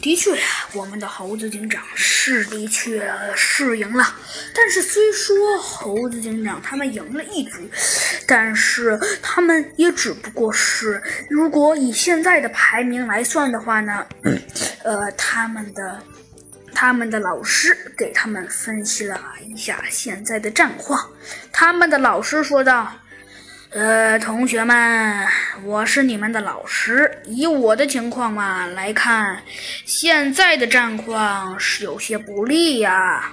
的确，我们的猴子警长是的确是赢了。但是虽说猴子警长他们赢了一局，但是他们也只不过是，如果以现在的排名来算的话呢，呃，他们的他们的老师给他们分析了一下现在的战况。他们的老师说道。呃，同学们，我是你们的老师。以我的情况嘛来看，现在的战况是有些不利呀。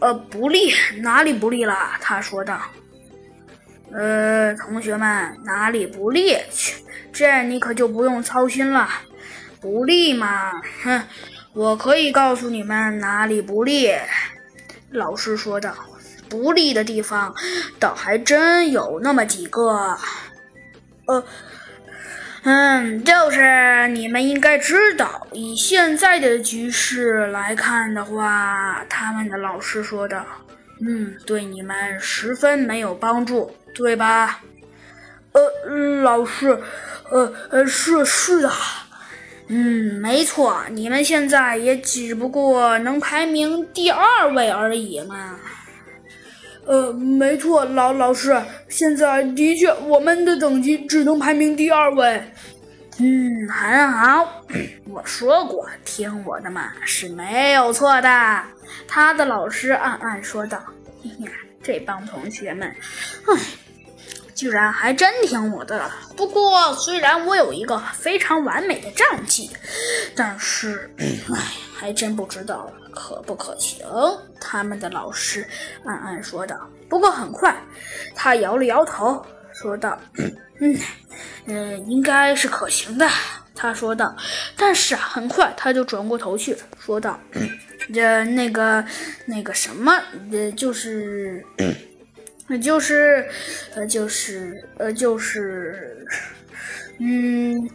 呃，不利？哪里不利了？他说道。呃，同学们，哪里不利？这你可就不用操心了。不利嘛，哼，我可以告诉你们哪里不利。老师说道。不利的地方，倒还真有那么几个。呃，嗯，就是你们应该知道，以现在的局势来看的话，他们的老师说的，嗯，对你们十分没有帮助，对吧？呃，老师，呃呃，是是啊，嗯，没错，你们现在也只不过能排名第二位而已嘛。呃，没错，老老师，现在的确，我们的等级只能排名第二位。嗯，很好，我说过，听我的嘛是没有错的。他的老师暗暗说道：“呀，这帮同学们，唉，居然还真听我的了。不过，虽然我有一个非常完美的战绩，但是，唉，还真不知道。”可不可行？他们的老师暗暗说道。不过很快，他摇了摇头，说道：“ 嗯，嗯，应该是可行的。”他说道。但是啊，很快他就转过头去说道：“ 这那个那个什么，呃，就是，就是，呃，就是，呃，就是。”嗯，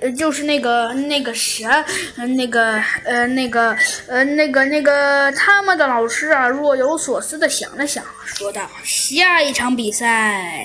呃，就是那个那个啥，那个呃，那个呃，那个那个他们的老师啊，若有所思的想了想，说道：“下一场比赛